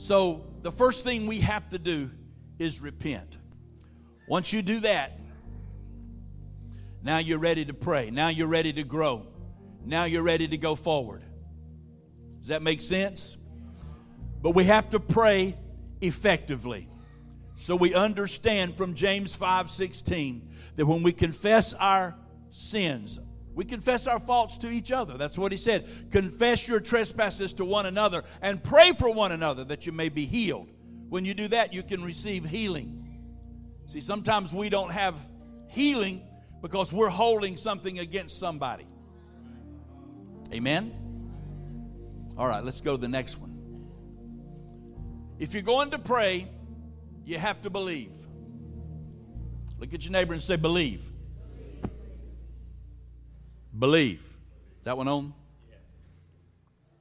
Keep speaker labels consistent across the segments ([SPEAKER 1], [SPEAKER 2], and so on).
[SPEAKER 1] So, the first thing we have to do is repent. Once you do that, now you're ready to pray. Now you're ready to grow. Now you're ready to go forward. Does that make sense? But we have to pray effectively. So we understand from James 5:16 that when we confess our sins, we confess our faults to each other. That's what he said. Confess your trespasses to one another and pray for one another that you may be healed. When you do that, you can receive healing. See, sometimes we don't have healing because we're holding something against somebody. Amen? All right, let's go to the next one. If you're going to pray, you have to believe. Look at your neighbor and say, Believe. Believe. That one on?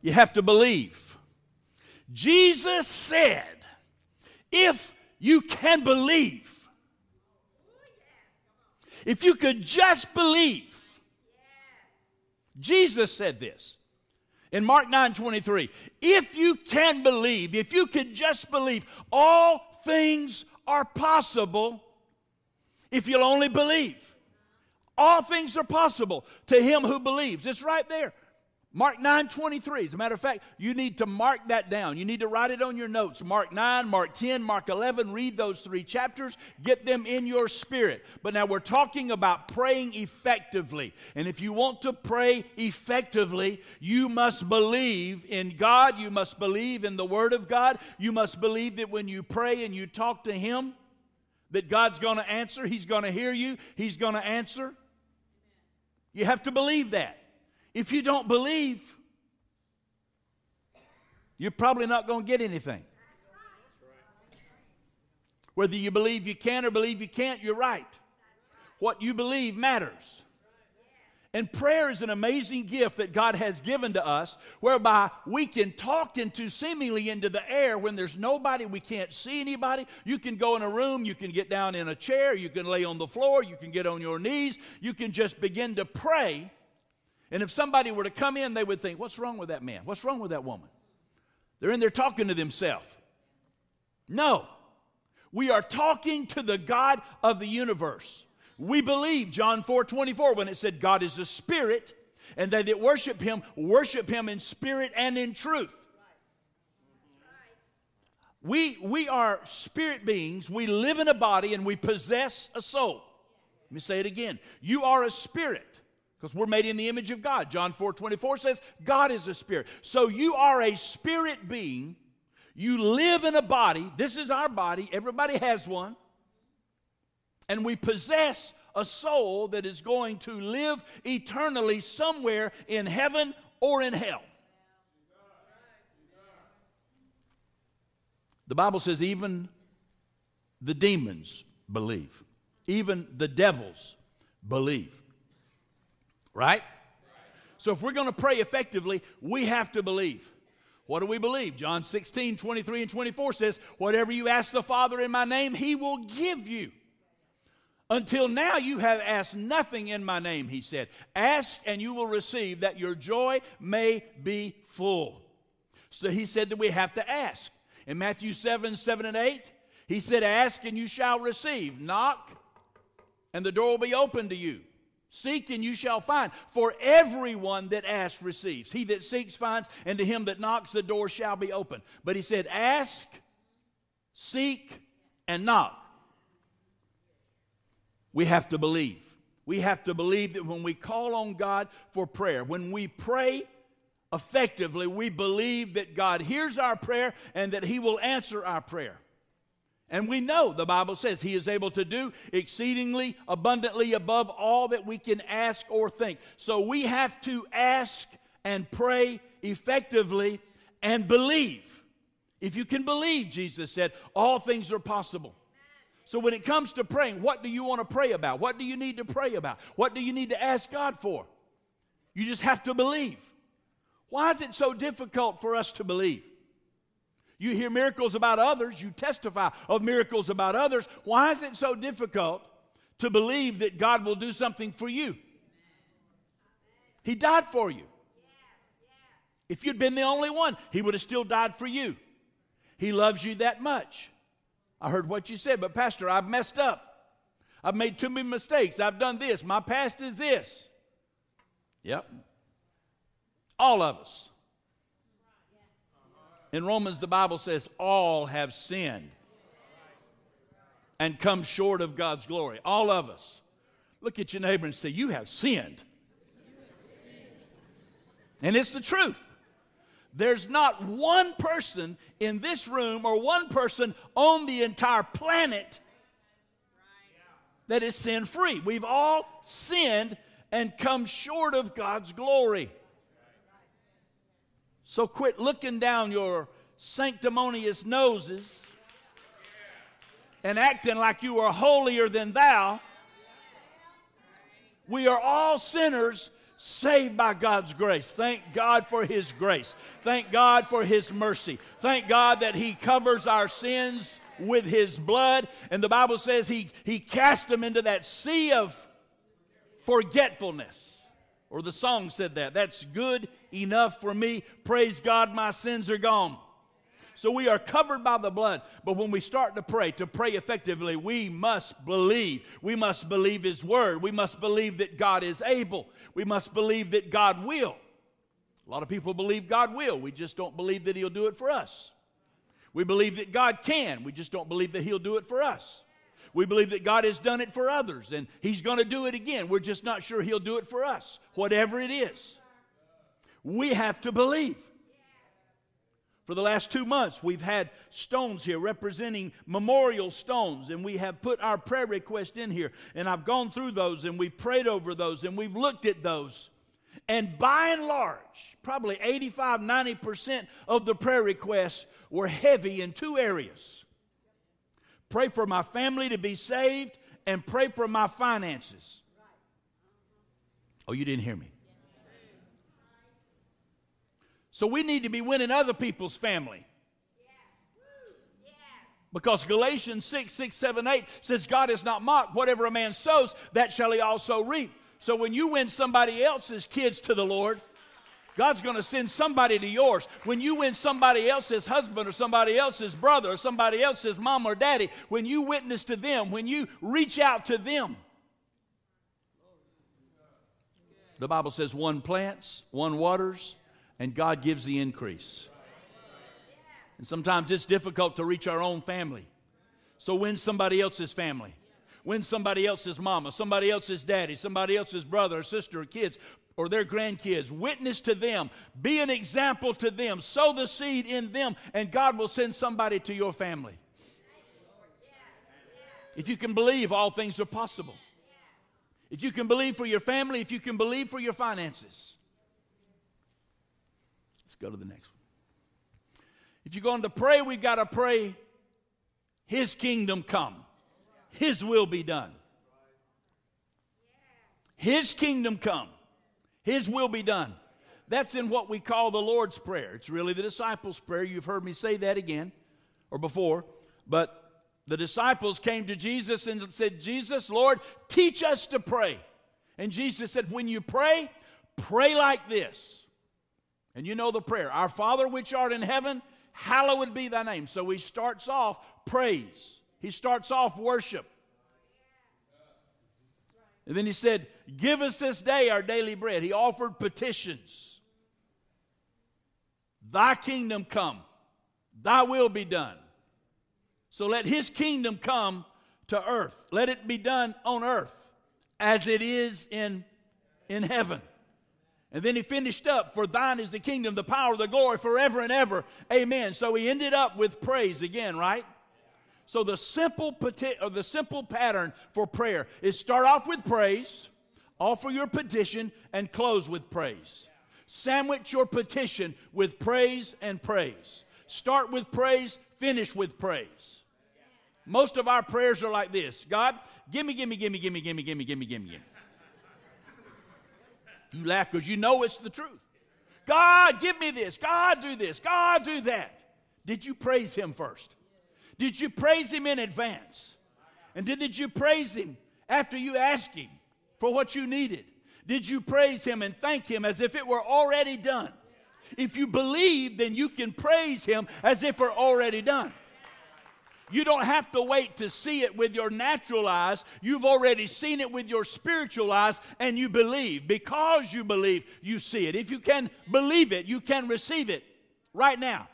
[SPEAKER 1] You have to believe. Jesus said, If you can believe, if you could just believe. Jesus said this in Mark 9 23. If you can believe, if you could just believe, all things are possible if you'll only believe. All things are possible to him who believes. It's right there. Mark 9 23. As a matter of fact, you need to mark that down. You need to write it on your notes. Mark 9, Mark 10, Mark 11. Read those three chapters. Get them in your spirit. But now we're talking about praying effectively. And if you want to pray effectively, you must believe in God. You must believe in the Word of God. You must believe that when you pray and you talk to Him, that God's going to answer. He's going to hear you. He's going to answer. You have to believe that. If you don't believe, you're probably not going to get anything. Whether you believe you can or believe you can't, you're right. What you believe matters. And prayer is an amazing gift that God has given to us whereby we can talk into seemingly into the air when there's nobody, we can't see anybody. You can go in a room, you can get down in a chair, you can lay on the floor, you can get on your knees, you can just begin to pray and if somebody were to come in, they would think, What's wrong with that man? What's wrong with that woman? They're in there talking to themselves. No. We are talking to the God of the universe. We believe John 4 24 when it said God is a spirit, and they that worship him worship him in spirit and in truth. We, we are spirit beings. We live in a body and we possess a soul. Let me say it again. You are a spirit because we're made in the image of God. John 4 24 says, God is a spirit. So you are a spirit being. You live in a body. This is our body. Everybody has one. And we possess a soul that is going to live eternally somewhere in heaven or in hell. The Bible says, even the demons believe, even the devils believe. Right? So if we're going to pray effectively, we have to believe. What do we believe? John 16, 23 and 24 says, Whatever you ask the Father in my name, he will give you. Until now, you have asked nothing in my name, he said. Ask and you will receive, that your joy may be full. So he said that we have to ask. In Matthew 7, 7 and 8, he said, Ask and you shall receive. Knock and the door will be open to you. Seek and you shall find. For everyone that asks receives. He that seeks finds, and to him that knocks the door shall be open. But he said, Ask, seek, and knock. We have to believe. We have to believe that when we call on God for prayer, when we pray effectively, we believe that God hears our prayer and that He will answer our prayer. And we know the Bible says he is able to do exceedingly abundantly above all that we can ask or think. So we have to ask and pray effectively and believe. If you can believe, Jesus said, all things are possible. So when it comes to praying, what do you want to pray about? What do you need to pray about? What do you need to ask God for? You just have to believe. Why is it so difficult for us to believe? You hear miracles about others, you testify of miracles about others. Why is it so difficult to believe that God will do something for you? He died for you. If you'd been the only one, He would have still died for you. He loves you that much. I heard what you said, but Pastor, I've messed up. I've made too many mistakes. I've done this. My past is this. Yep. All of us. In Romans, the Bible says, all have sinned and come short of God's glory. All of us. Look at your neighbor and say, You have sinned. And it's the truth. There's not one person in this room or one person on the entire planet that is sin free. We've all sinned and come short of God's glory. So quit looking down your sanctimonious noses and acting like you are holier than thou. We are all sinners saved by God's grace. Thank God for His grace. Thank God for His mercy. Thank God that He covers our sins with His blood. And the Bible says He, he cast them into that sea of forgetfulness. Or the song said that. That's good enough for me. Praise God, my sins are gone. So we are covered by the blood. But when we start to pray, to pray effectively, we must believe. We must believe His word. We must believe that God is able. We must believe that God will. A lot of people believe God will. We just don't believe that He'll do it for us. We believe that God can. We just don't believe that He'll do it for us. We believe that God has done it for others and He's going to do it again. We're just not sure He'll do it for us, whatever it is. We have to believe. For the last two months, we've had stones here representing memorial stones, and we have put our prayer request in here. And I've gone through those, and we've prayed over those, and we've looked at those. And by and large, probably 85, 90% of the prayer requests were heavy in two areas pray for my family to be saved, and pray for my finances. Oh, you didn't hear me. So we need to be winning other people's family. Because Galatians 6, 6, 7, 8 says, God is not mocked. Whatever a man sows, that shall he also reap. So when you win somebody else's kids to the Lord, God's going to send somebody to yours. When you win somebody else's husband or somebody else's brother or somebody else's mom or daddy, when you witness to them, when you reach out to them, the Bible says one plants, one waters, and God gives the increase. And sometimes it's difficult to reach our own family. So win somebody else's family. Win somebody else's mama, somebody else's daddy, somebody else's brother or sister or kids or their grandkids. Witness to them. Be an example to them. Sow the seed in them, and God will send somebody to your family. If you can believe, all things are possible. If you can believe for your family, if you can believe for your finances. Go to the next one. If you're going to pray, we've got to pray His kingdom come, His will be done. His kingdom come, His will be done. That's in what we call the Lord's Prayer. It's really the disciples' prayer. You've heard me say that again or before. But the disciples came to Jesus and said, Jesus, Lord, teach us to pray. And Jesus said, When you pray, pray like this. And you know the prayer Our Father which art in heaven, hallowed be thy name. So he starts off praise, he starts off worship. And then he said, Give us this day our daily bread. He offered petitions. Thy kingdom come, thy will be done. So let his kingdom come to earth. Let it be done on earth as it is in, in heaven. And then he finished up, For thine is the kingdom, the power, the glory forever and ever. Amen. So he ended up with praise again, right? So the simple, or the simple pattern for prayer is start off with praise, offer your petition, and close with praise. Sandwich your petition with praise and praise. Start with praise, finish with praise. Most of our prayers are like this God, gimme, gimme, gimme, gimme, gimme, gimme, gimme, gimme, gimme. You laugh because you know it's the truth. God, give me this. God, do this. God, do that. Did you praise Him first? Did you praise Him in advance? And did, did you praise Him after you asked Him for what you needed? Did you praise Him and thank Him as if it were already done? If you believe, then you can praise Him as if it were already done. You don't have to wait to see it with your natural eyes. You've already seen it with your spiritual eyes and you believe. Because you believe, you see it. If you can believe it, you can receive it right now.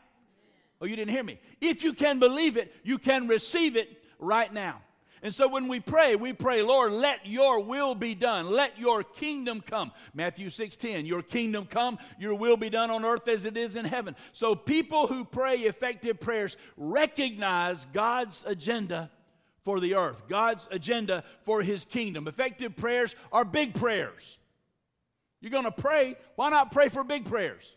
[SPEAKER 1] Oh, you didn't hear me. If you can believe it, you can receive it right now. And so when we pray, we pray, Lord, let your will be done. Let your kingdom come. Matthew 6:10, your kingdom come, your will be done on earth as it is in heaven. So people who pray effective prayers recognize God's agenda for the earth, God's agenda for his kingdom. Effective prayers are big prayers. You're going to pray, why not pray for big prayers?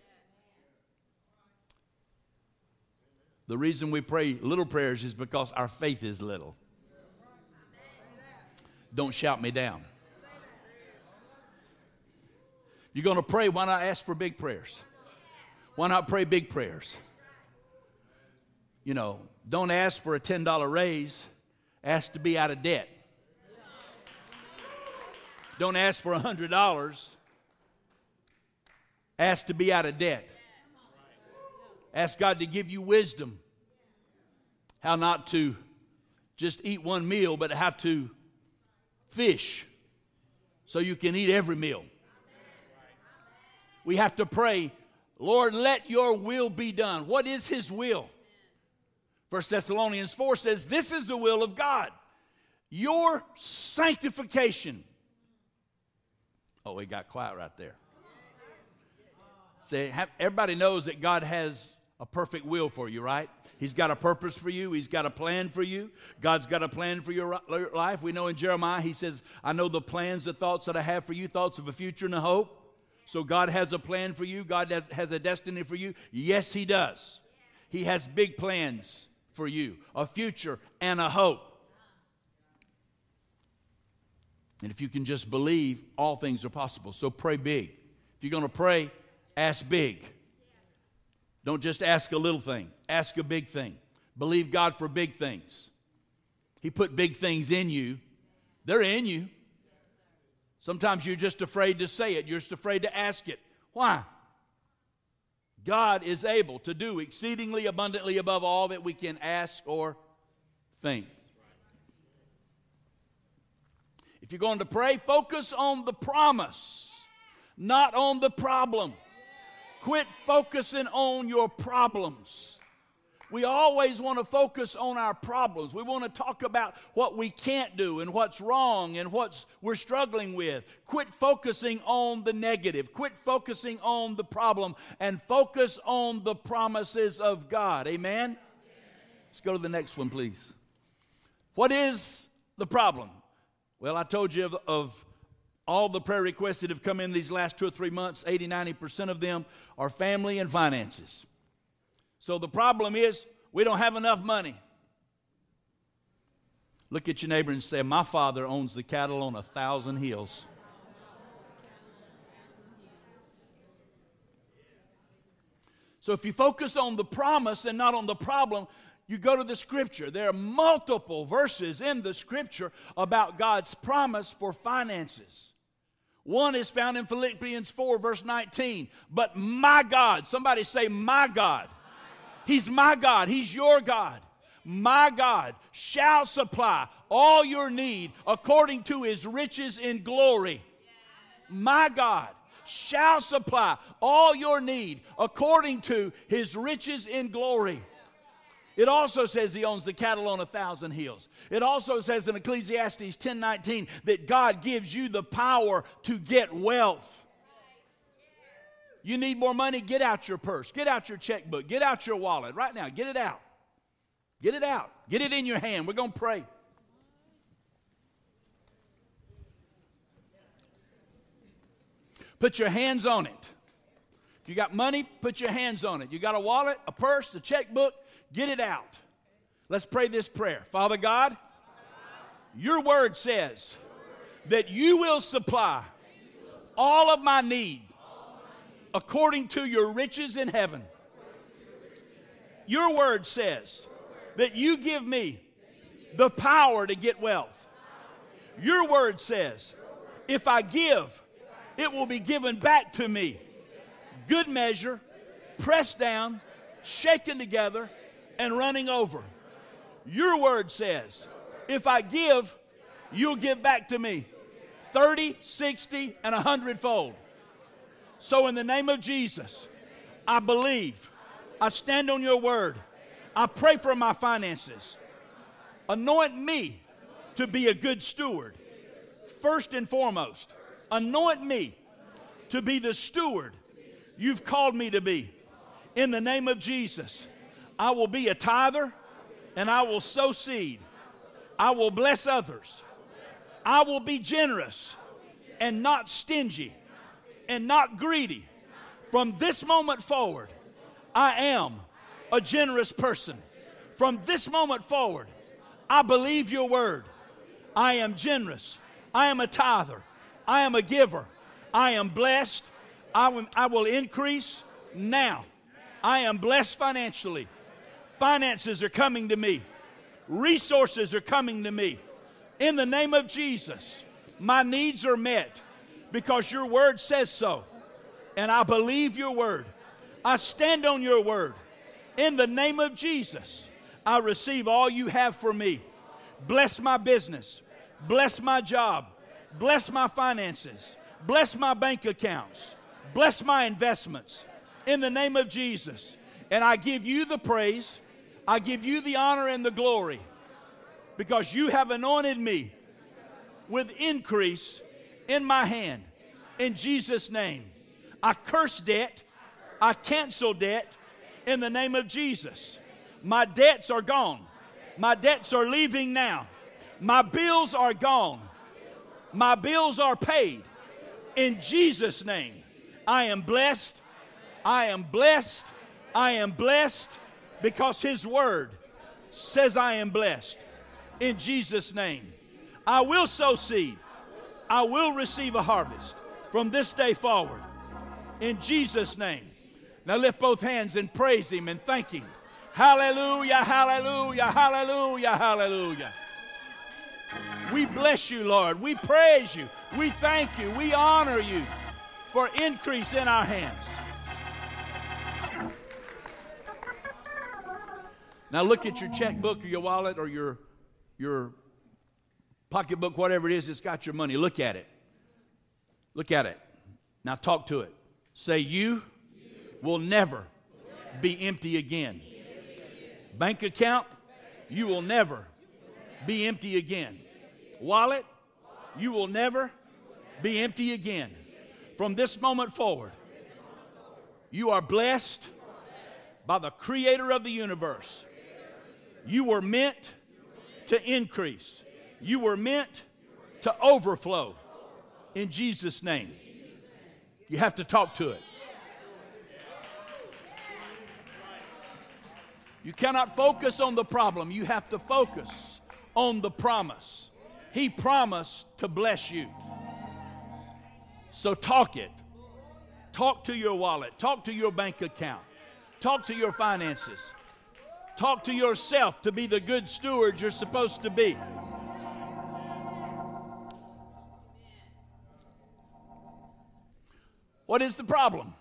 [SPEAKER 1] The reason we pray little prayers is because our faith is little. Don't shout me down. You're going to pray, why not ask for big prayers? Why not pray big prayers? You know, don't ask for a $10 raise, ask to be out of debt. Don't ask for a $100, ask to be out of debt. Ask God to give you wisdom how not to just eat one meal, but how to fish so you can eat every meal. We have to pray, Lord, let your will be done. What is his will? First Thessalonians 4 says, This is the will of God, your sanctification. Oh, it got quiet right there. Say, everybody knows that God has a perfect will for you, right? He's got a purpose for you. He's got a plan for you. God's got a plan for your life. We know in Jeremiah, he says, I know the plans, the thoughts that I have for you, thoughts of a future and a hope. So God has a plan for you. God has a destiny for you. Yes, He does. He has big plans for you, a future and a hope. And if you can just believe, all things are possible. So pray big. If you're going to pray, ask big. Don't just ask a little thing, ask a big thing. Believe God for big things. He put big things in you, they're in you. Sometimes you're just afraid to say it, you're just afraid to ask it. Why? God is able to do exceedingly abundantly above all that we can ask or think. If you're going to pray, focus on the promise, not on the problem. Quit focusing on your problems. We always want to focus on our problems. We want to talk about what we can't do and what's wrong and what we're struggling with. Quit focusing on the negative. Quit focusing on the problem and focus on the promises of God. Amen? Let's go to the next one, please. What is the problem? Well, I told you of, of all the prayer requests that have come in these last two or three months, 80, 90% of them are family and finances. So the problem is we don't have enough money. Look at your neighbor and say, My father owns the cattle on a thousand hills. So if you focus on the promise and not on the problem, you go to the scripture. There are multiple verses in the scripture about God's promise for finances. One is found in Philippians 4, verse 19. But my God, somebody say, My God. He's my God. He's your God. My God shall supply all your need according to his riches in glory. My God shall supply all your need according to his riches in glory. It also says he owns the cattle on a thousand hills. It also says in Ecclesiastes 10:19 that God gives you the power to get wealth. You need more money, get out your purse, get out your checkbook, get out your wallet right now, get it out. Get it out. Get it in your hand. We're going to pray. Put your hands on it. If you got money, put your hands on it. You got a wallet, a purse, a checkbook, Get it out. Let's pray this prayer. Father God, your word says that you will supply all of my need according to your riches in heaven. Your word says that you give me the power to get wealth. Your word says, if I give, it will be given back to me. Good measure, pressed down, shaken together, and running over. Your word says, if I give, you'll give back to me 30, 60, and 100 fold. So, in the name of Jesus, I believe. I stand on your word. I pray for my finances. Anoint me to be a good steward. First and foremost, anoint me to be the steward you've called me to be. In the name of Jesus, I will be a tither and I will sow seed. I will bless others. I will be generous and not stingy and not greedy. From this moment forward, I am a generous person. From this moment forward, I believe your word. I am generous. I am a tither. I am a giver. I am blessed. I will, increase now. I am blessed financially. Finances are coming to me. Resources are coming to me. In the name of Jesus, my needs are met because your word says so. And I believe your word. I stand on your word. In the name of Jesus, I receive all you have for me. Bless my business. Bless my job. Bless my finances. Bless my bank accounts. Bless my investments. In the name of Jesus. And I give you the praise. I give you the honor and the glory because you have anointed me with increase in my hand. In Jesus' name. I curse debt. I cancel debt in the name of Jesus. My debts are gone. My debts are leaving now. My bills are gone. My bills are paid. In Jesus' name, I am blessed. I am blessed. I am blessed because His Word says I am blessed. In Jesus' name, I will sow seed. I will receive a harvest from this day forward. In Jesus' name. Now lift both hands and praise Him and thank Him. Hallelujah, hallelujah, hallelujah, hallelujah. We bless you, Lord. We praise you. We thank you. We honor you for increase in our hands. Now look at your checkbook or your wallet or your, your pocketbook, whatever it is that's got your money. Look at it. Look at it. Now talk to it. Say, You will never be empty again. Bank account, you will never be empty again. Wallet, you will never be empty again. From this moment forward, you are blessed by the creator of the universe. You were meant to increase, you were meant to overflow in Jesus' name. You have to talk to it. You cannot focus on the problem, you have to focus on the promise. He promised to bless you. So talk it. Talk to your wallet, talk to your bank account, talk to your finances, talk to yourself to be the good steward you're supposed to be. What is the problem?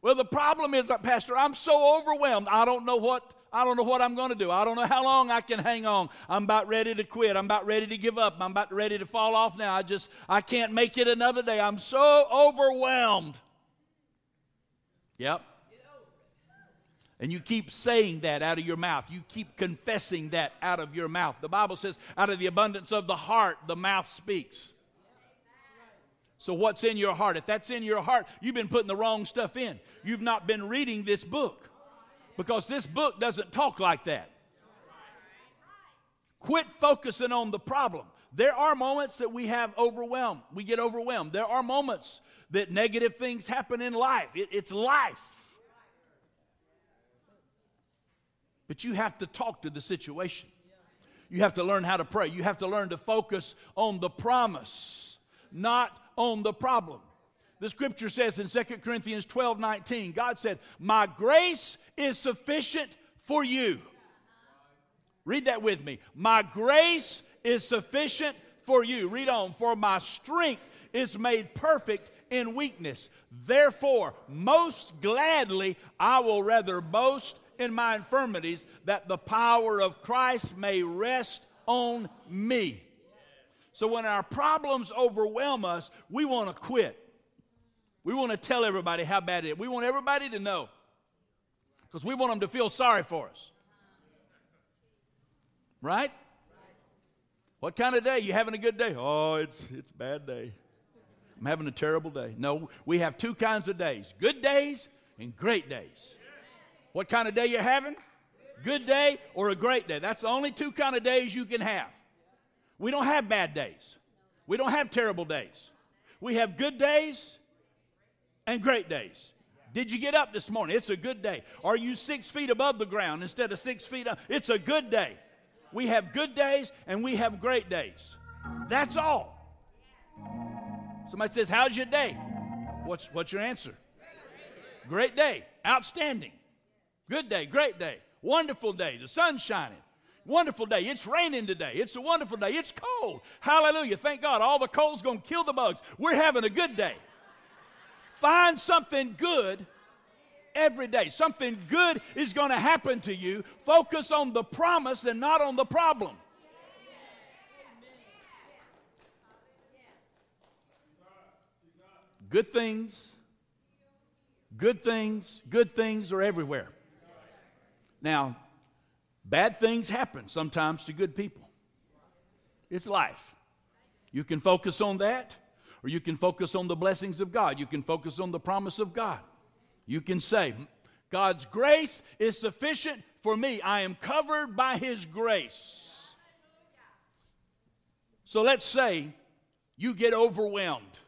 [SPEAKER 1] Well, the problem is that, Pastor, I'm so overwhelmed. I don't know what I don't know what I'm going to do. I don't know how long I can hang on. I'm about ready to quit. I'm about ready to give up. I'm about ready to fall off now. I just, I can't make it another day. I'm so overwhelmed. Yep. And you keep saying that out of your mouth. You keep confessing that out of your mouth. The Bible says, out of the abundance of the heart, the mouth speaks. So, what's in your heart? If that's in your heart, you've been putting the wrong stuff in. You've not been reading this book because this book doesn't talk like that. Quit focusing on the problem. There are moments that we have overwhelmed. We get overwhelmed. There are moments that negative things happen in life. It, it's life. But you have to talk to the situation. You have to learn how to pray. You have to learn to focus on the promise, not on the problem. The scripture says in 2 Corinthians 12 19, God said, My grace is sufficient for you. Read that with me. My grace is sufficient for you. Read on. For my strength is made perfect in weakness. Therefore, most gladly, I will rather boast in my infirmities that the power of Christ may rest on me. So when our problems overwhelm us, we want to quit. We want to tell everybody how bad it is. We want everybody to know because we want them to feel sorry for us. Right? What kind of day? You having a good day? Oh, it's it's a bad day. I'm having a terrible day. No, we have two kinds of days: good days and great days. What kind of day you're having? Good day or a great day. That's the only two kind of days you can have. We don't have bad days. We don't have terrible days. We have good days and great days. Did you get up this morning? It's a good day. Are you six feet above the ground instead of six feet up? It's a good day. We have good days and we have great days. That's all. Somebody says, How's your day? What's, what's your answer? Great day. Outstanding. Good day. Great day. Wonderful day. The sun's shining. Wonderful day. It's raining today. It's a wonderful day. It's cold. Hallelujah. Thank God. All the cold's going to kill the bugs. We're having a good day. Find something good every day. Something good is going to happen to you. Focus on the promise and not on the problem. Good things, good things, good things are everywhere. Now, bad things happen sometimes to good people. It's life. You can focus on that, or you can focus on the blessings of God. You can focus on the promise of God. You can say, God's grace is sufficient for me. I am covered by His grace. So let's say you get overwhelmed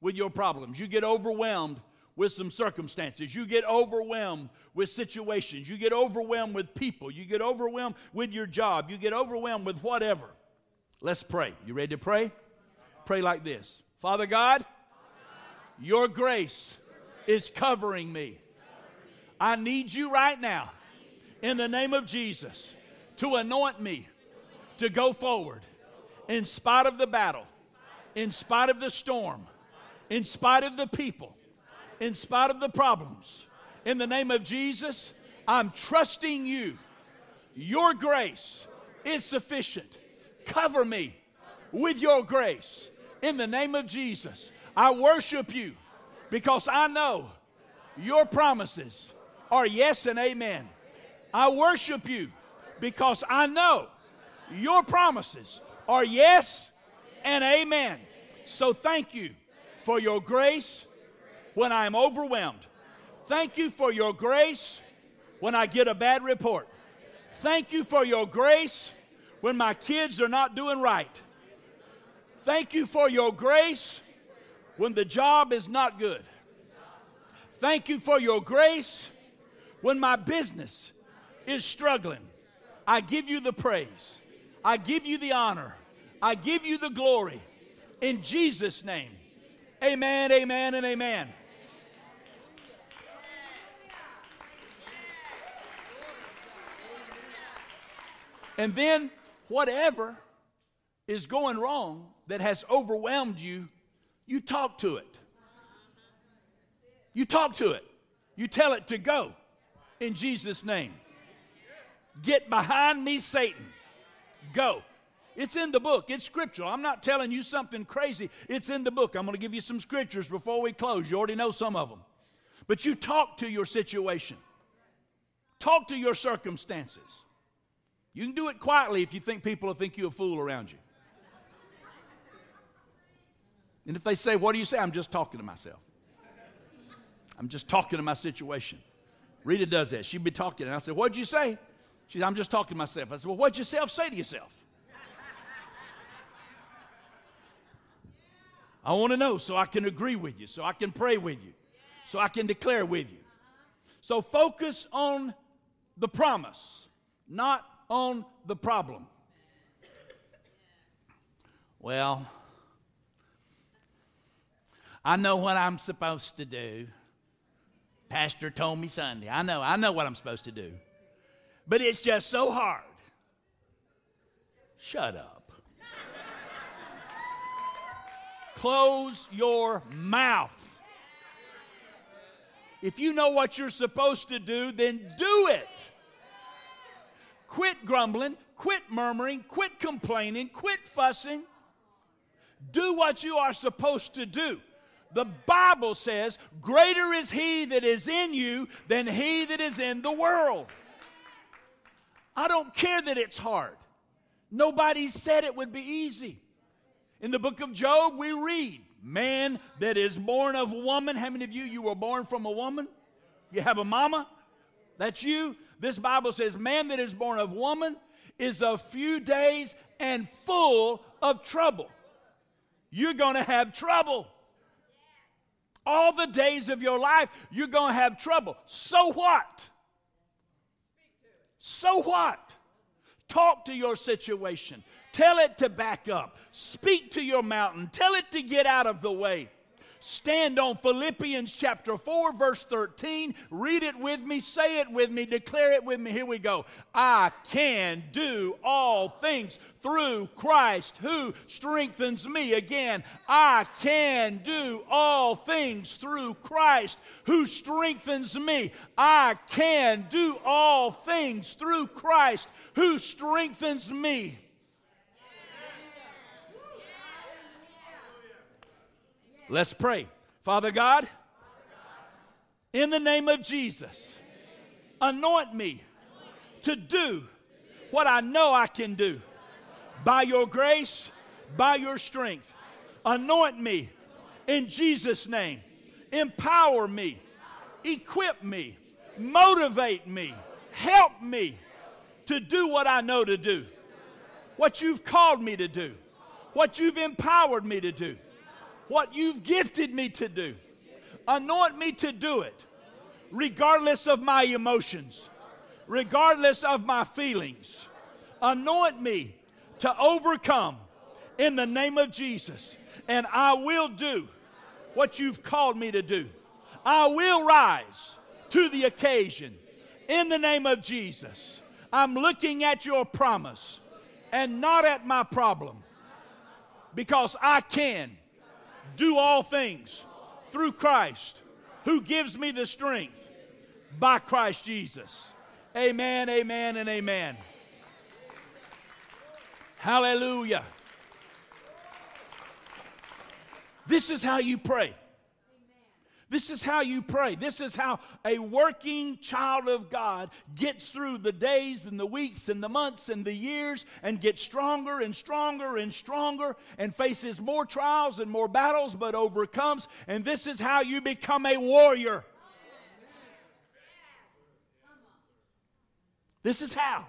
[SPEAKER 1] with your problems. You get overwhelmed with some circumstances. You get overwhelmed with situations. You get overwhelmed with people. You get overwhelmed with your job. You get overwhelmed with whatever. Let's pray. You ready to pray? Pray like this Father God, your grace is covering me. I need you right now, in the name of Jesus, to anoint me to go forward in spite of the battle, in spite of the storm, in spite of the people, in spite of the problems. In the name of Jesus, I'm trusting you. Your grace is sufficient. Cover me with your grace. In the name of Jesus, I worship you because I know your promises are yes and amen. I worship you because I know your promises are yes and amen. So thank you for your grace when I'm overwhelmed. Thank you for your grace when I get a bad report. Thank you for your grace when my kids are not doing right. Thank you for your grace when the job is not good. Thank you for your grace when my business is struggling. I give you the praise. I give you the honor. I give you the glory. In Jesus' name. Amen, amen, and amen. And then, whatever is going wrong that has overwhelmed you you talk to it. You talk to it. You tell it to go in Jesus' name. Get behind me, Satan. Go. It's in the book. It's scriptural. I'm not telling you something crazy. It's in the book. I'm going to give you some scriptures before we close. You already know some of them. But you talk to your situation, talk to your circumstances. You can do it quietly if you think people will think you a fool around you. And if they say, What do you say? I'm just talking to myself. I'm just talking to my situation. Rita does that. She'd be talking, and I said, What'd you say? She said, I'm just talking to myself. I said, Well, what'd yourself say to yourself? I want to know so I can agree with you, so I can pray with you, so I can declare with you. So focus on the promise, not on the problem. Well, I know what I'm supposed to do. Pastor told me Sunday. I know, I know what I'm supposed to do. But it's just so hard. Shut up. Close your mouth. If you know what you're supposed to do, then do it. Quit grumbling, quit murmuring, quit complaining, quit fussing. Do what you are supposed to do. The Bible says, Greater is he that is in you than he that is in the world. I don't care that it's hard. Nobody said it would be easy. In the book of Job, we read, Man that is born of woman. How many of you, you were born from a woman? You have a mama? That's you? This Bible says, Man that is born of woman is a few days and full of trouble. You're going to have trouble. All the days of your life, you're going to have trouble. So what? So what? Talk to your situation. Tell it to back up. Speak to your mountain. Tell it to get out of the way. Stand on Philippians chapter 4, verse 13. Read it with me, say it with me, declare it with me. Here we go. I can do all things through Christ who strengthens me. Again, I can do all things through Christ who strengthens me. I can do all things through Christ who strengthens me. Let's pray. Father God, in the name of Jesus, anoint me to do what I know I can do by your grace, by your strength. Anoint me in Jesus' name. Empower me, equip me, motivate me, help me to do what I know to do, what you've called me to do, what you've empowered me to do what you've gifted me to do. Anoint me to do it, regardless of my emotions, regardless of my feelings. Anoint me to overcome in the name of Jesus. And I will do what you've called me to do. I will rise to the occasion in the name of Jesus. I'm looking at your promise and not at my problem because I can do all things through Christ who gives me the strength by Christ Jesus. Amen, amen, and amen. Hallelujah. This is how you pray. This is how you pray. This is how a working child of God gets through the days and the weeks and the months and the years and gets stronger and stronger and stronger and faces more trials and more battles but overcomes. And this is how you become a warrior. This is how.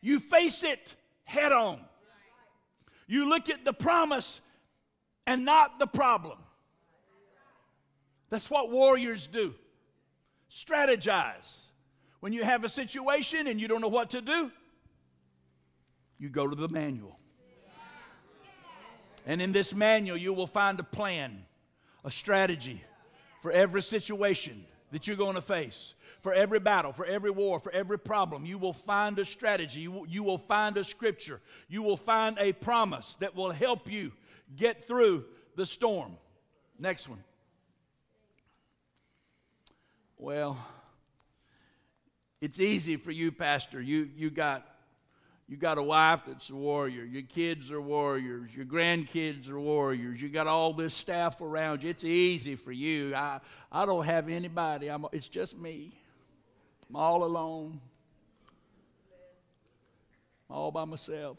[SPEAKER 1] You face it head on. You look at the promise and not the problem. That's what warriors do. Strategize. When you have a situation and you don't know what to do, you go to the manual. And in this manual, you will find a plan, a strategy for every situation that you're going to face, for every battle, for every war, for every problem. You will find a strategy. You will, find a scripture. You will find a promise that will help you get through the storm. Next one. Well, it's easy for you, Pastor. You, you, got, you got a wife that's a warrior. Your kids are warriors. Your grandkids are warriors. You got all this staff around you. It's easy for you. I, I don't have anybody. I'm, it's just me. I'm all alone. I'm all by myself.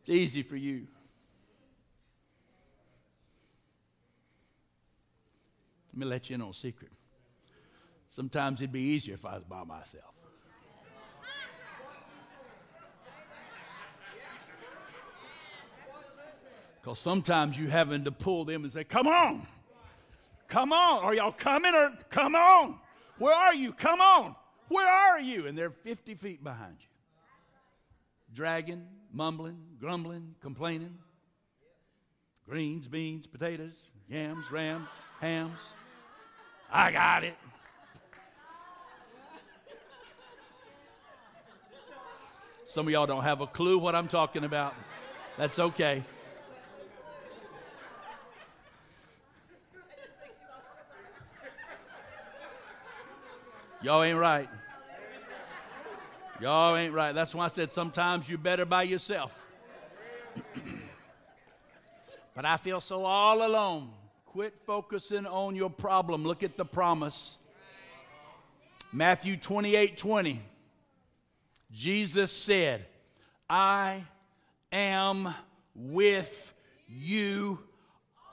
[SPEAKER 1] It's easy for you. Let me let you in on a secret. Sometimes it'd be easier if I was by myself. Because sometimes you having to pull them and say, Come on, come on. Are y'all coming or come on? Where are you? Come on. Where are you? And they're 50 feet behind you. Dragging, mumbling, grumbling, complaining. Greens, beans, potatoes, yams, rams, hams. I got it. Some of y'all don't have a clue what I'm talking about. That's okay. Y'all ain't right. Y'all ain't right. That's why I said sometimes you're better by yourself. but I feel so all alone. Quit focusing on your problem. Look at the promise. Matthew 28 20. Jesus said, I am with you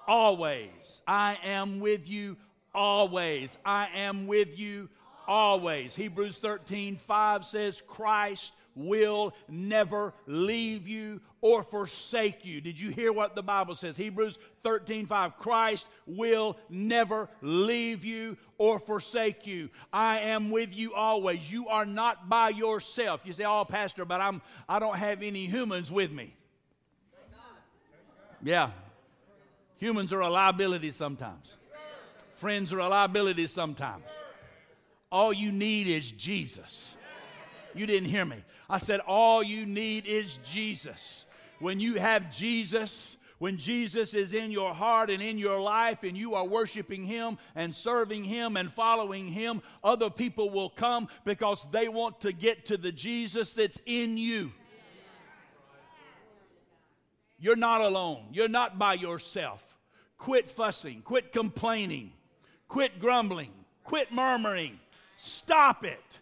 [SPEAKER 1] always. I am with you always. I am with you always. Hebrews 13 5 says, Christ will never leave you or forsake you. Did you hear what the Bible says? Hebrews 13 5. Christ will never leave you or forsake you. I am with you always. You are not by yourself. You say, Oh, Pastor, but I'm I don't have any humans with me. Yeah. Humans are a liability sometimes. Friends are a liability sometimes. All you need is Jesus. You didn't hear me. I said, all you need is Jesus. When you have Jesus, when Jesus is in your heart and in your life and you are worshiping Him and serving Him and following Him, other people will come because they want to get to the Jesus that's in you. You're not alone. You're not by yourself. Quit fussing. Quit complaining. Quit grumbling. Quit murmuring. Stop it.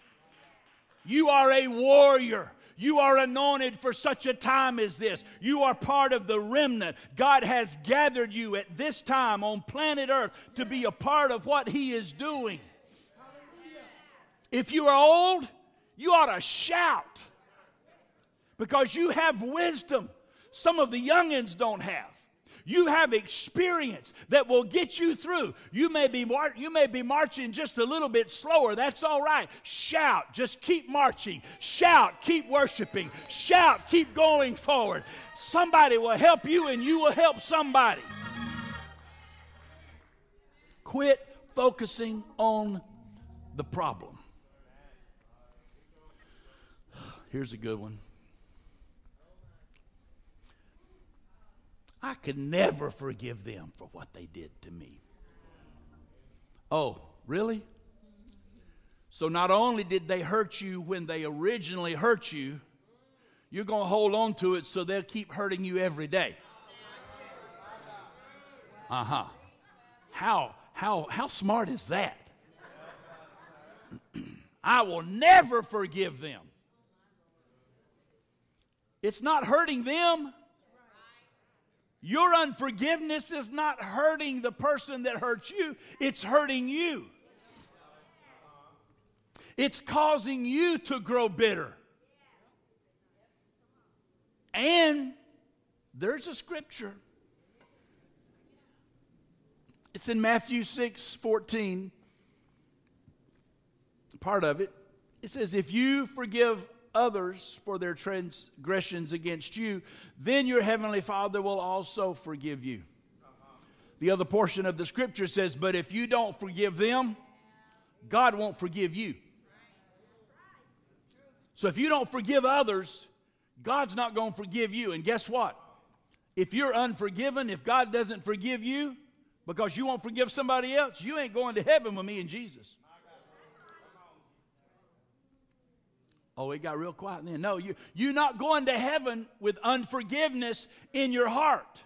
[SPEAKER 1] You are a warrior. You are anointed for such a time as this. You are part of the remnant. God has gathered you at this time on planet Earth to be a part of what He is doing. If you are old, you ought to shout because you have wisdom some of the youngins don't have. You have experience that will get you through. You may be mar- you may be marching just a little bit slower. That's all right. Shout, just keep marching. Shout, keep worshiping. Shout, keep going forward. Somebody will help you and you will help somebody. Quit focusing on the problem. Here's a good one. I could never forgive them for what they did to me. Oh, really? So not only did they hurt you when they originally hurt you, you're going to hold on to it so they'll keep hurting you every day. Uh huh. How, how, how smart is that? I will never forgive them. It's not hurting them, your unforgiveness is not hurting the person that hurts you, it's hurting you. It's causing you to grow bitter. And there's a scripture. It's in Matthew 6 14. Part of it. It says, If you forgive others for their transgressions against you, then your heavenly Father will also forgive you. The other portion of the scripture says, But if you don't forgive them, God won't forgive you. So if you don't forgive others, God's not going to forgive you. And guess what? If you're unforgiven, if God doesn't forgive you because you won't forgive somebody else, you ain't going to heaven with me and Jesus. Oh, it got real quiet then. No, you, you're not going to heaven with unforgiveness in your heart.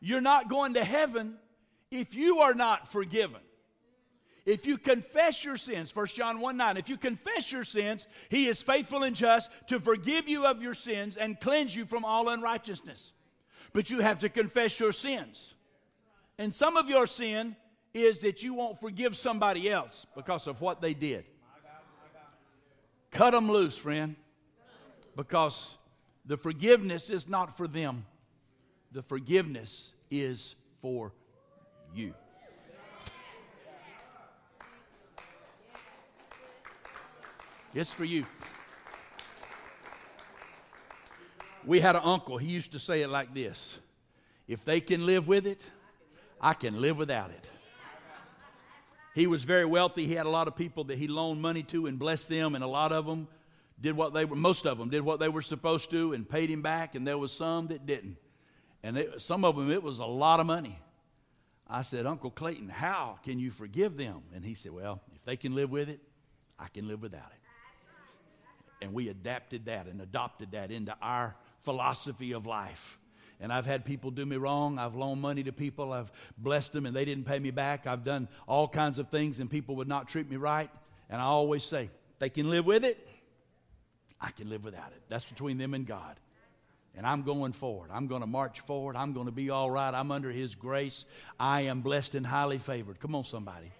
[SPEAKER 1] You're not going to heaven if you are not forgiven. If you confess your sins, 1 John 1 9, if you confess your sins, he is faithful and just to forgive you of your sins and cleanse you from all unrighteousness. But you have to confess your sins. And some of your sin is that you won't forgive somebody else because of what they did. Cut them loose, friend, because the forgiveness is not for them, the forgiveness is for you. It's for you. We had an uncle, he used to say it like this If they can live with it, I can live without it. He was very wealthy. He had a lot of people that he loaned money to and blessed them, and a lot of them did what they were, most of them did what they were supposed to and paid him back, and there was some that didn't. And it, some of them, it was a lot of money. I said, Uncle Clayton, how can you forgive them? And he said, Well, if they can live with it, I can live without it. And we adapted that and adopted that into our philosophy of life. And I've had people do me wrong. I've loaned money to people. I've blessed them and they didn't pay me back. I've done all kinds of things and people would not treat me right. And I always say, they can live with it. I can live without it. That's between them and God. And I'm going forward. I'm going to march forward. I'm going to be all right. I'm under His grace. I am blessed and highly favored. Come on, somebody.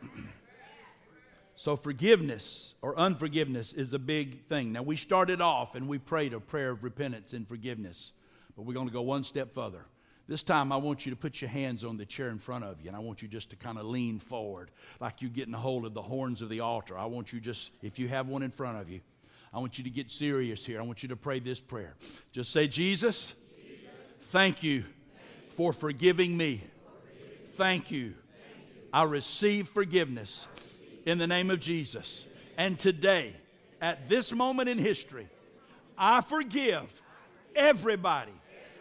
[SPEAKER 1] so, forgiveness or unforgiveness is a big thing. Now, we started off and we prayed a prayer of repentance and forgiveness, but we're going to go one step further. This time, I want you to put your hands on the chair in front of you, and I want you just to kind of lean forward like you're getting a hold of the horns of the altar. I want you just, if you have one in front of you, I want you to get serious here. I want you to pray this prayer. Just say, Jesus, Jesus thank, you for forgiving me. Thank you. I receive forgiveness in the name of Jesus. And today, at this moment in history, I forgive everybody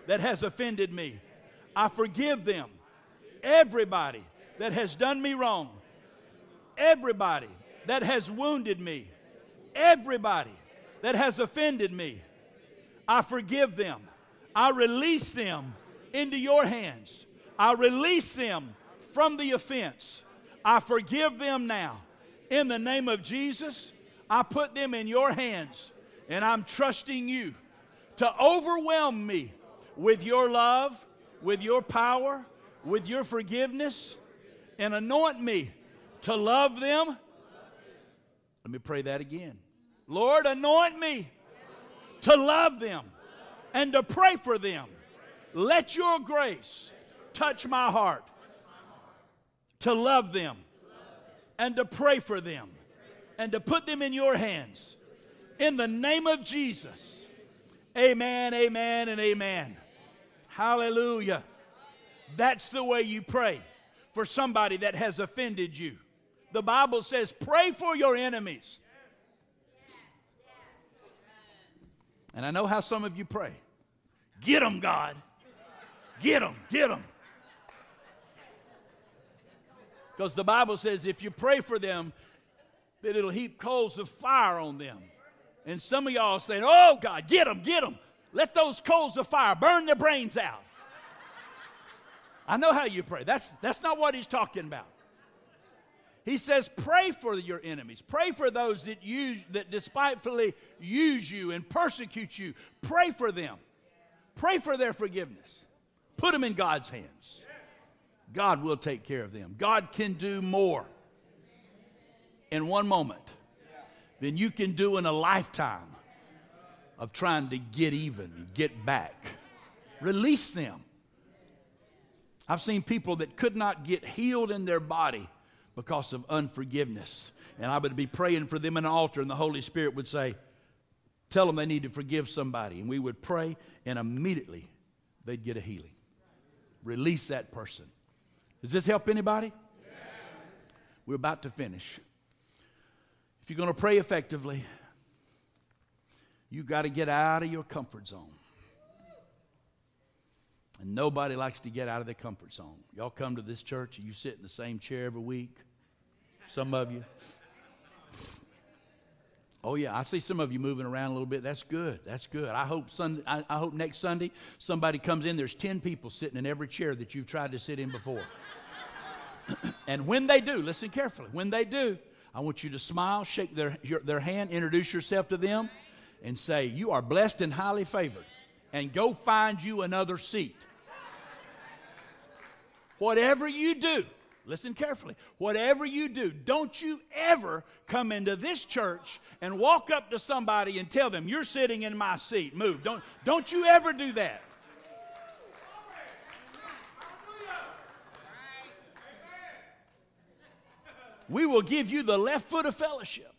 [SPEAKER 1] that has offended me. I forgive them. Everybody that has done me wrong. Everybody that has wounded me. Everybody that has offended me. I forgive them. I release them into your hands. I release them from the offense. I forgive them now. In the name of Jesus, I put them in your hands and I'm trusting you to overwhelm me with your love with your power, with your forgiveness, and anoint me to love them. Let me pray that again. Lord, anoint me to love them and to pray for them. Let your grace touch my heart to love them and to pray for them and to put them in your hands. In the name of Jesus. Amen, amen, and amen. Hallelujah. That's the way you pray for somebody that has offended you. The Bible says, pray for your enemies. And I know how some of you pray. Get them, God. Get them, get them. Because the Bible says if you pray for them, that it'll heap coals of fire on them. And some of y'all saying, Oh God, get them, get them. Let those coals of fire burn their brains out. I know how you pray. That's, that's not what he's talking about. He says, pray for your enemies. Pray for those that use that despitefully use you and persecute you. Pray for them. Pray for their forgiveness. Put them in God's hands. God will take care of them. God can do more in one moment than you can do in a lifetime of trying to get even, get back. Release them. I've seen people that could not get healed in their body because of unforgiveness. And I would be praying for them in an altar, and the Holy Spirit would say, Tell them they need to forgive somebody. And we would pray, and immediately they'd get a healing. Release that person. Does this help anybody? Yeah. We're about to finish. If you're going to pray effectively, you got to get out of your comfort zone. And nobody likes to get out of their comfort zone. Y'all come to this church and you sit in the same chair every week. Some of you. Oh yeah, I see some of you moving around a little bit. That's good. That's good. I hope Sunday, I, I hope next Sunday somebody comes in. There's ten people sitting in every chair that you've tried to sit in before. and when they do, listen carefully. When they do, I want you to smile, shake their, your, their hand, introduce yourself to them, and say, You are blessed and highly favored. And go find you another seat. Whatever you do, listen carefully. Whatever you do, don't you ever come into this church and walk up to somebody and tell them, You're sitting in my seat. Move. Don't, don't you ever do that. We will give you the left foot of fellowship.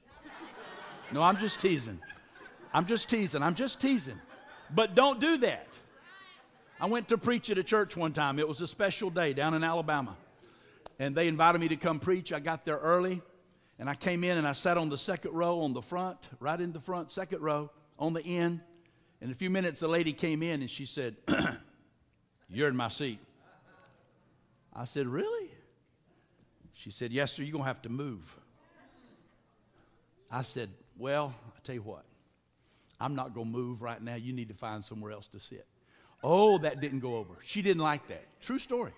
[SPEAKER 1] No, I'm just teasing. I'm just teasing. I'm just teasing. But don't do that. I went to preach at a church one time. It was a special day down in Alabama. And they invited me to come preach. I got there early. And I came in and I sat on the second row on the front, right in the front, second row, on the end. In a few minutes, a lady came in and she said, You're in my seat. I said, Really? She said, Yes, sir, you're going to have to move. I said, Well, I tell you what, I'm not going to move right now. You need to find somewhere else to sit. Oh, that didn't go over. She didn't like that. True story.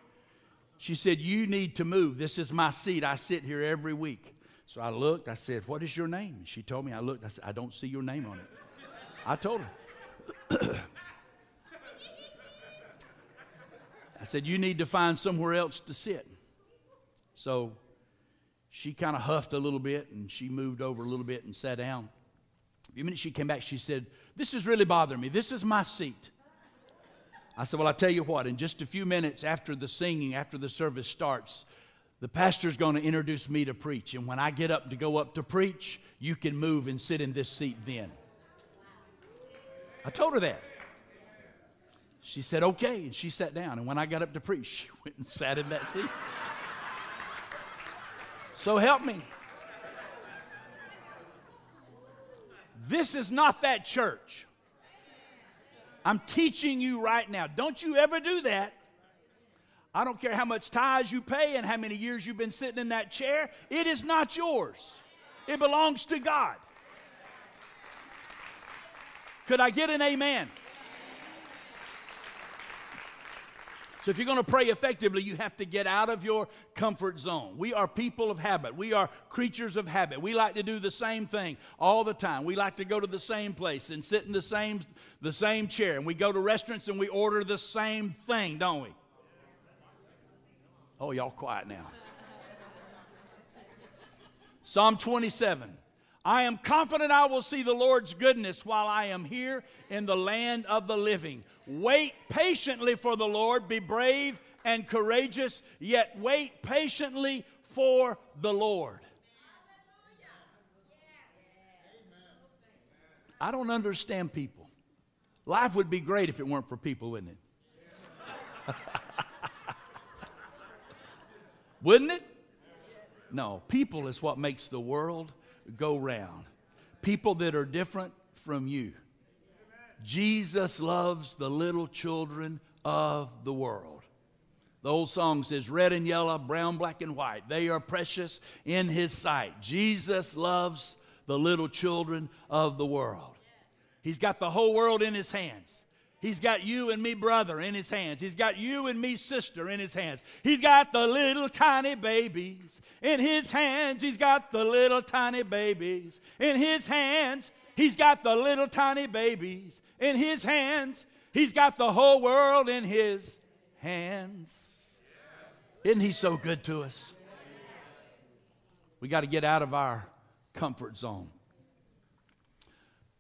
[SPEAKER 1] She said, You need to move. This is my seat. I sit here every week. So I looked. I said, What is your name? She told me. I looked. I said, I don't see your name on it. I told her. I said, You need to find somewhere else to sit. So she kind of huffed a little bit and she moved over a little bit and sat down. A few minutes she came back, she said, This is really bothering me. This is my seat. I said, Well, I'll tell you what, in just a few minutes after the singing, after the service starts, the pastor's going to introduce me to preach. And when I get up to go up to preach, you can move and sit in this seat then. I told her that. She said, okay. And she sat down. And when I got up to preach, she went and sat in that seat. So help me. This is not that church. I'm teaching you right now. Don't you ever do that. I don't care how much tithes you pay and how many years you've been sitting in that chair. It is not yours, it belongs to God. Could I get an amen? So, if you're going to pray effectively, you have to get out of your comfort zone. We are people of habit. We are creatures of habit. We like to do the same thing all the time. We like to go to the same place and sit in the same, the same chair. And we go to restaurants and we order the same thing, don't we? Oh, y'all quiet now. Psalm 27. I am confident I will see the Lord's goodness while I am here in the land of the living. Wait patiently for the Lord, be brave and courageous, yet wait patiently for the Lord. I don't understand people. Life would be great if it weren't for people, wouldn't it? wouldn't it? No, people is what makes the world go round. People that are different from you. Jesus loves the little children of the world. The old song says, Red and yellow, brown, black, and white. They are precious in his sight. Jesus loves the little children of the world. He's got the whole world in his hands. He's got you and me, brother, in his hands. He's got you and me, sister, in his hands. He's got the little tiny babies in his hands. He's got the little tiny babies in his hands. He's got the little tiny babies in his hands. He's got the whole world in his hands. Isn't he so good to us? We got to get out of our comfort zone.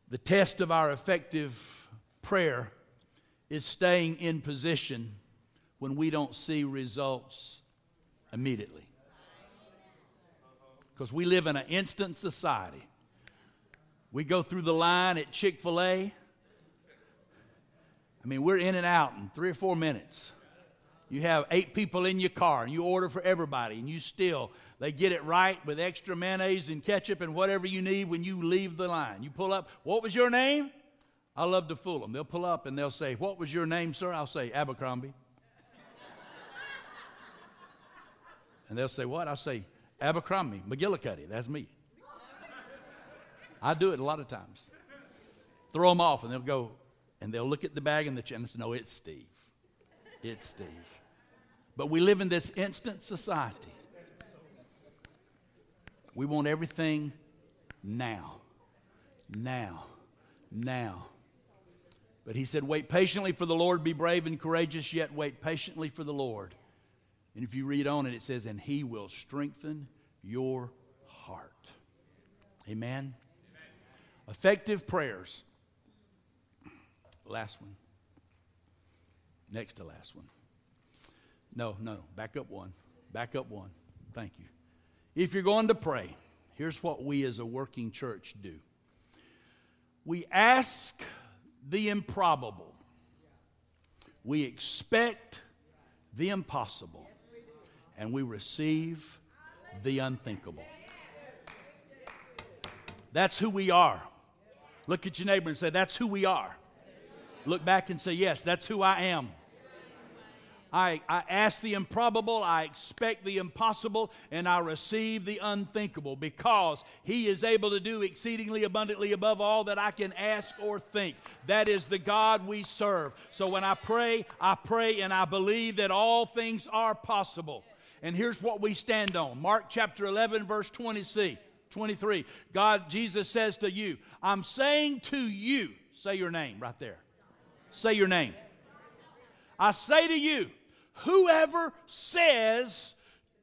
[SPEAKER 1] The test of our effective prayer is staying in position when we don't see results immediately. Because we live in an instant society. We go through the line at Chick fil A. I mean, we're in and out in three or four minutes. You have eight people in your car and you order for everybody, and you still, they get it right with extra mayonnaise and ketchup and whatever you need when you leave the line. You pull up, what was your name? I love to fool them. They'll pull up and they'll say, What was your name, sir? I'll say, Abercrombie. and they'll say, What? I'll say, Abercrombie, McGillicuddy. That's me. I do it a lot of times. Throw them off, and they'll go, and they'll look at the bag and the chain and say, No, it's Steve. It's Steve. But we live in this instant society. We want everything now. Now. Now. But he said, Wait patiently for the Lord, be brave and courageous, yet wait patiently for the Lord. And if you read on it, it says, And he will strengthen your heart. Amen. Effective prayers. Last one. Next to last one. No, no, back up one. Back up one. Thank you. If you're going to pray, here's what we as a working church do we ask the improbable, we expect the impossible, and we receive the unthinkable. That's who we are. Look at your neighbor and say, That's who we are. Look back and say, Yes, that's who I am. I, I ask the improbable, I expect the impossible, and I receive the unthinkable because He is able to do exceedingly abundantly above all that I can ask or think. That is the God we serve. So when I pray, I pray and I believe that all things are possible. And here's what we stand on Mark chapter 11, verse 20c. 23. God, Jesus says to you, I'm saying to you, say your name right there. Say your name. I say to you, whoever says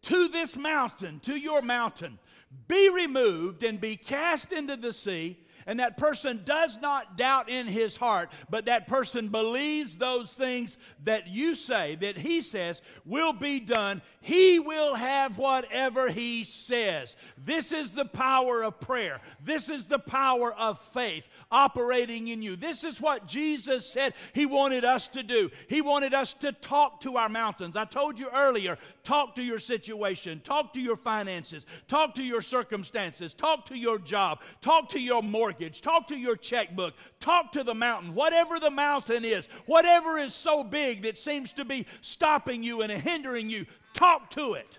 [SPEAKER 1] to this mountain, to your mountain, be removed and be cast into the sea, and that person does not doubt in his heart, but that person believes those things that you say, that he says, will be done, he will have whatever he says. This is the power of prayer. This is the power of faith operating in you. This is what Jesus said he wanted us to do. He wanted us to talk to our mountains. I told you earlier talk to your situation, talk to your finances, talk to your circumstances, talk to your job, talk to your mortgage mortgage, talk to your checkbook, talk to the mountain, whatever the mountain is, whatever is so big that seems to be stopping you and hindering you, talk to it.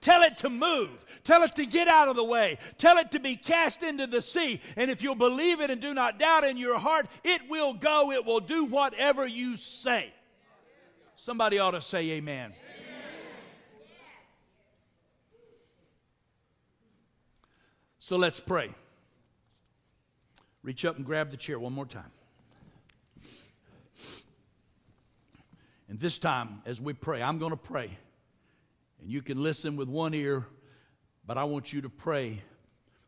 [SPEAKER 1] Tell it to move. Tell it to get out of the way. Tell it to be cast into the sea. And if you'll believe it and do not doubt in your heart, it will go. It will do whatever you say. Somebody ought to say amen. amen. So let's pray. Reach up and grab the chair one more time. And this time, as we pray, I'm going to pray. And you can listen with one ear, but I want you to pray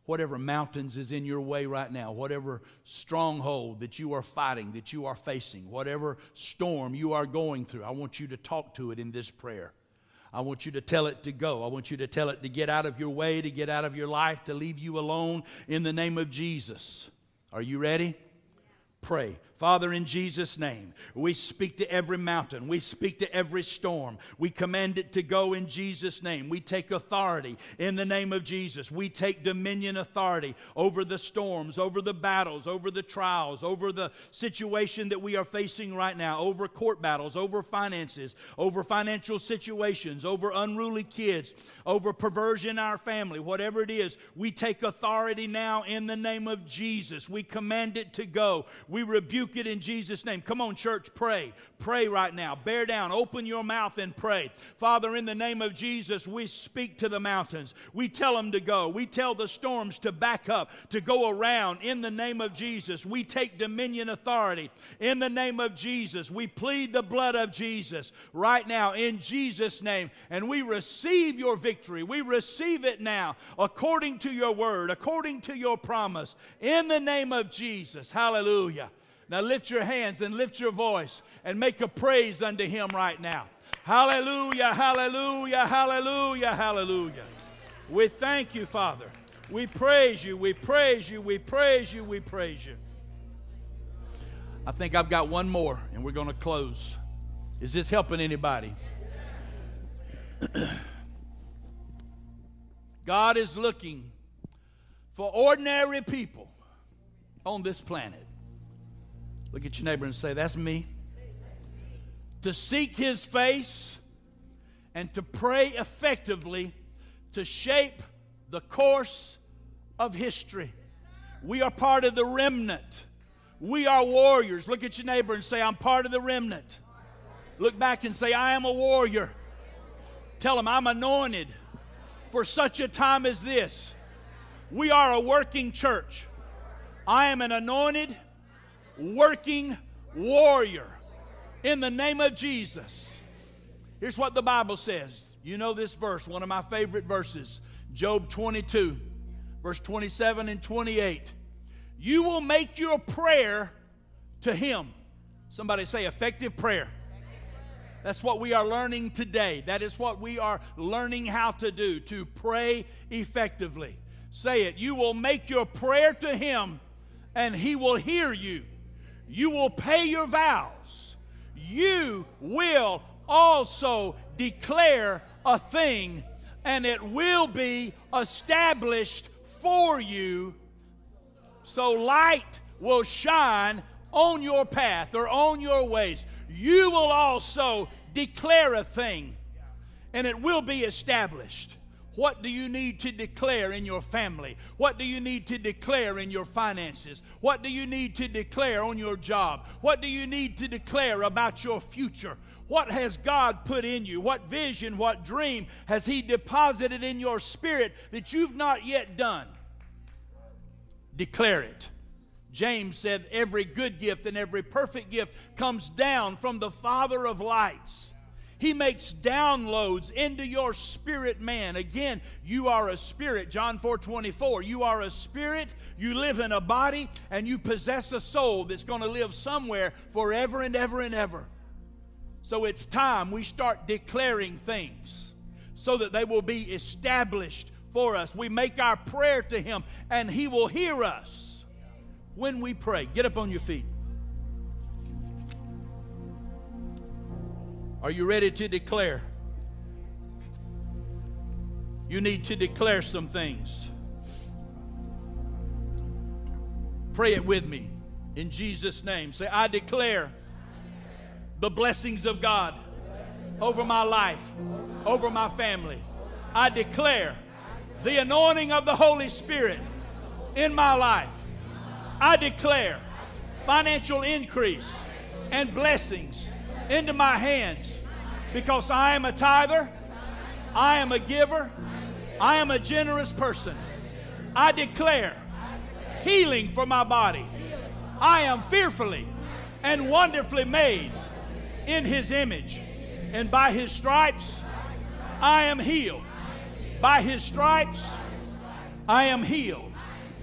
[SPEAKER 1] whatever mountains is in your way right now, whatever stronghold that you are fighting, that you are facing, whatever storm you are going through, I want you to talk to it in this prayer. I want you to tell it to go. I want you to tell it to get out of your way, to get out of your life, to leave you alone in the name of Jesus. Are you ready? Pray. Father, in Jesus' name, we speak to every mountain. We speak to every storm. We command it to go in Jesus' name. We take authority in the name of Jesus. We take dominion authority over the storms, over the battles, over the trials, over the situation that we are facing right now, over court battles, over finances, over financial situations, over unruly kids, over perversion in our family, whatever it is. We take authority now in the name of Jesus. We command it to go. We rebuke rebuke it in Jesus' name. Come on, church, pray. Pray right now. Bear down. Open your mouth and pray. Father, in the name of Jesus, we speak to the mountains. We tell them to go. We tell the storms to back up, to go around. In the name of Jesus, we take dominion authority. In the name of Jesus, we plead the blood of Jesus right now in Jesus' name. And we receive your victory. We receive it now according to your word, according to your promise. In the name of Jesus. Hallelujah. Now lift your hands and lift your voice and make a praise unto him right now. Hallelujah, hallelujah, hallelujah, hallelujah. We thank you, Father. We praise you, we praise you, we praise you, we praise you. I think I've got one more and we're going to close. Is this helping anybody? God is looking for ordinary people on this planet Look at your neighbor and say, That's me. To seek his face and to pray effectively to shape the course of history. We are part of the remnant. We are warriors. Look at your neighbor and say, I'm part of the remnant. Look back and say, I am a warrior. Tell him, I'm anointed for such a time as this. We are a working church. I am an anointed working warrior in the name of Jesus. Here's what the Bible says. You know this verse, one of my favorite verses, Job 22, verse 27 and 28. You will make your prayer to Him. Somebody say, effective prayer. That's what we are learning today. That is what we are learning how to do, to pray effectively. Say it. You will make your prayer to Him, and He will hear you you will pay your vows. You will also declare a thing, and it will be established for you. So light will shine on your path or on your ways. you will also declare a thing and it will be established. What do you need to declare in your family? What do you need to declare in your finances? What do you need to declare on your job? What do you need to declare about your future? What has God put in you? What vision, what dream has He deposited in your spirit that you've not yet done? Declare it. James said, Every good gift and every perfect gift comes down from the Father of lights. He makes downloads into your spirit man. Again, you are a spirit. John 4 24. You are a spirit, you live in a body, and you possess a soul that's going to live somewhere forever and ever and ever. So it's time we start declaring things so that they will be established for us. We make our prayer to Him, and He will hear us when we pray. Get up on your feet. Are you ready to declare? You need to declare some things. Pray it with me in Jesus' name. Say, I declare the blessings of God over my life, over my family. I declare the anointing of the Holy Spirit in my life. I declare financial increase and blessings into my hands because I am a tither, I am a giver, I am a generous person. I declare healing for my body. I am fearfully and wonderfully made in His image, and by His stripes I am healed. By His stripes I am healed.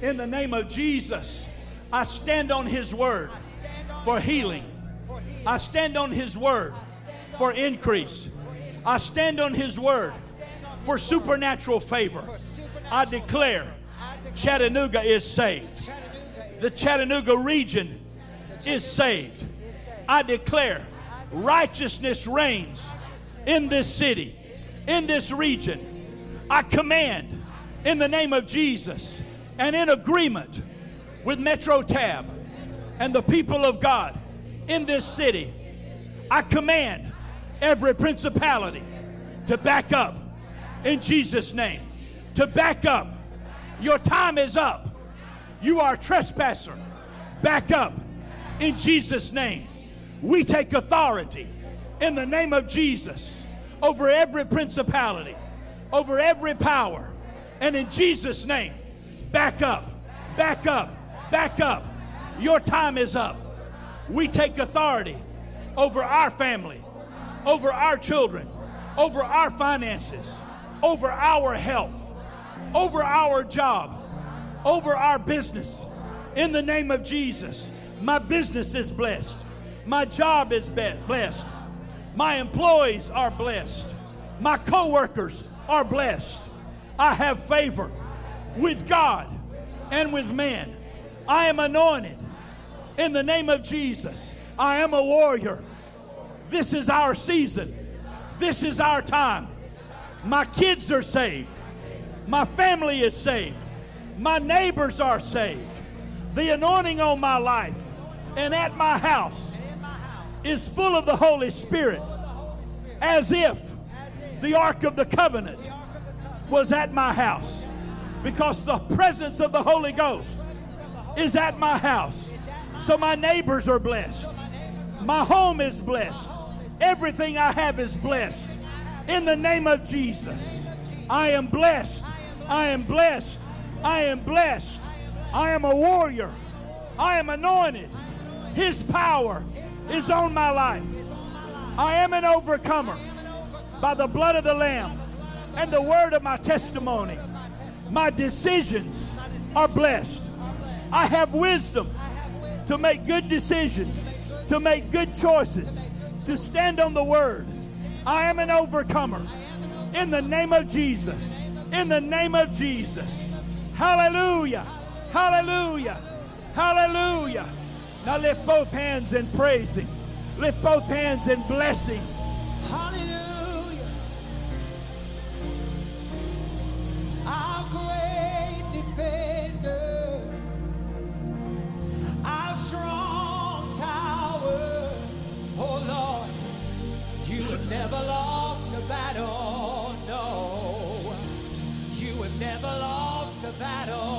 [SPEAKER 1] In the name of Jesus. I stand on His word for healing. I stand on His word for increase. I stand on His word for supernatural favor. I declare Chattanooga is saved. The Chattanooga region is saved. I declare righteousness reigns in this city, in this region. I command in the name of Jesus and in agreement with Metro Tab and the people of God in this city, I command every principality to back up in Jesus' name. To back up. Your time is up. You are a trespasser. Back up in Jesus' name. We take authority in the name of Jesus over every principality, over every power. And in Jesus' name, back up, back up, Back up. Your time is up. We take authority over our family, over our children, over our finances, over our health, over our job, over our business. In the name of Jesus, my business is blessed. My job is blessed. My employees are blessed. My coworkers are blessed. I have favor with God and with men. I am anointed in the name of Jesus. I am a warrior. This is our season. This is our time. My kids are saved. My family is saved. My neighbors are saved. The anointing on my life and at my house is full of the Holy Spirit as if the Ark of the Covenant was at my house because the presence of the Holy Ghost is at my house. So my neighbors are blessed. My home is blessed. Everything I have is blessed. In the name of Jesus, I am blessed. I am blessed. I am blessed. I am a warrior. I am anointed. His power is on my life. I am an overcomer by the blood of the Lamb and the word of my testimony. My decisions are blessed. I have wisdom to make good decisions, to make good choices, to stand on the word. I am an overcomer. In the name of Jesus. In the name of Jesus. Hallelujah. Hallelujah. Hallelujah. Now lift both hands in praising. Lift both hands in blessing. Hallelujah.
[SPEAKER 2] Our great defender strong tower. Oh Lord, you have never lost a battle. No, you have never lost a battle.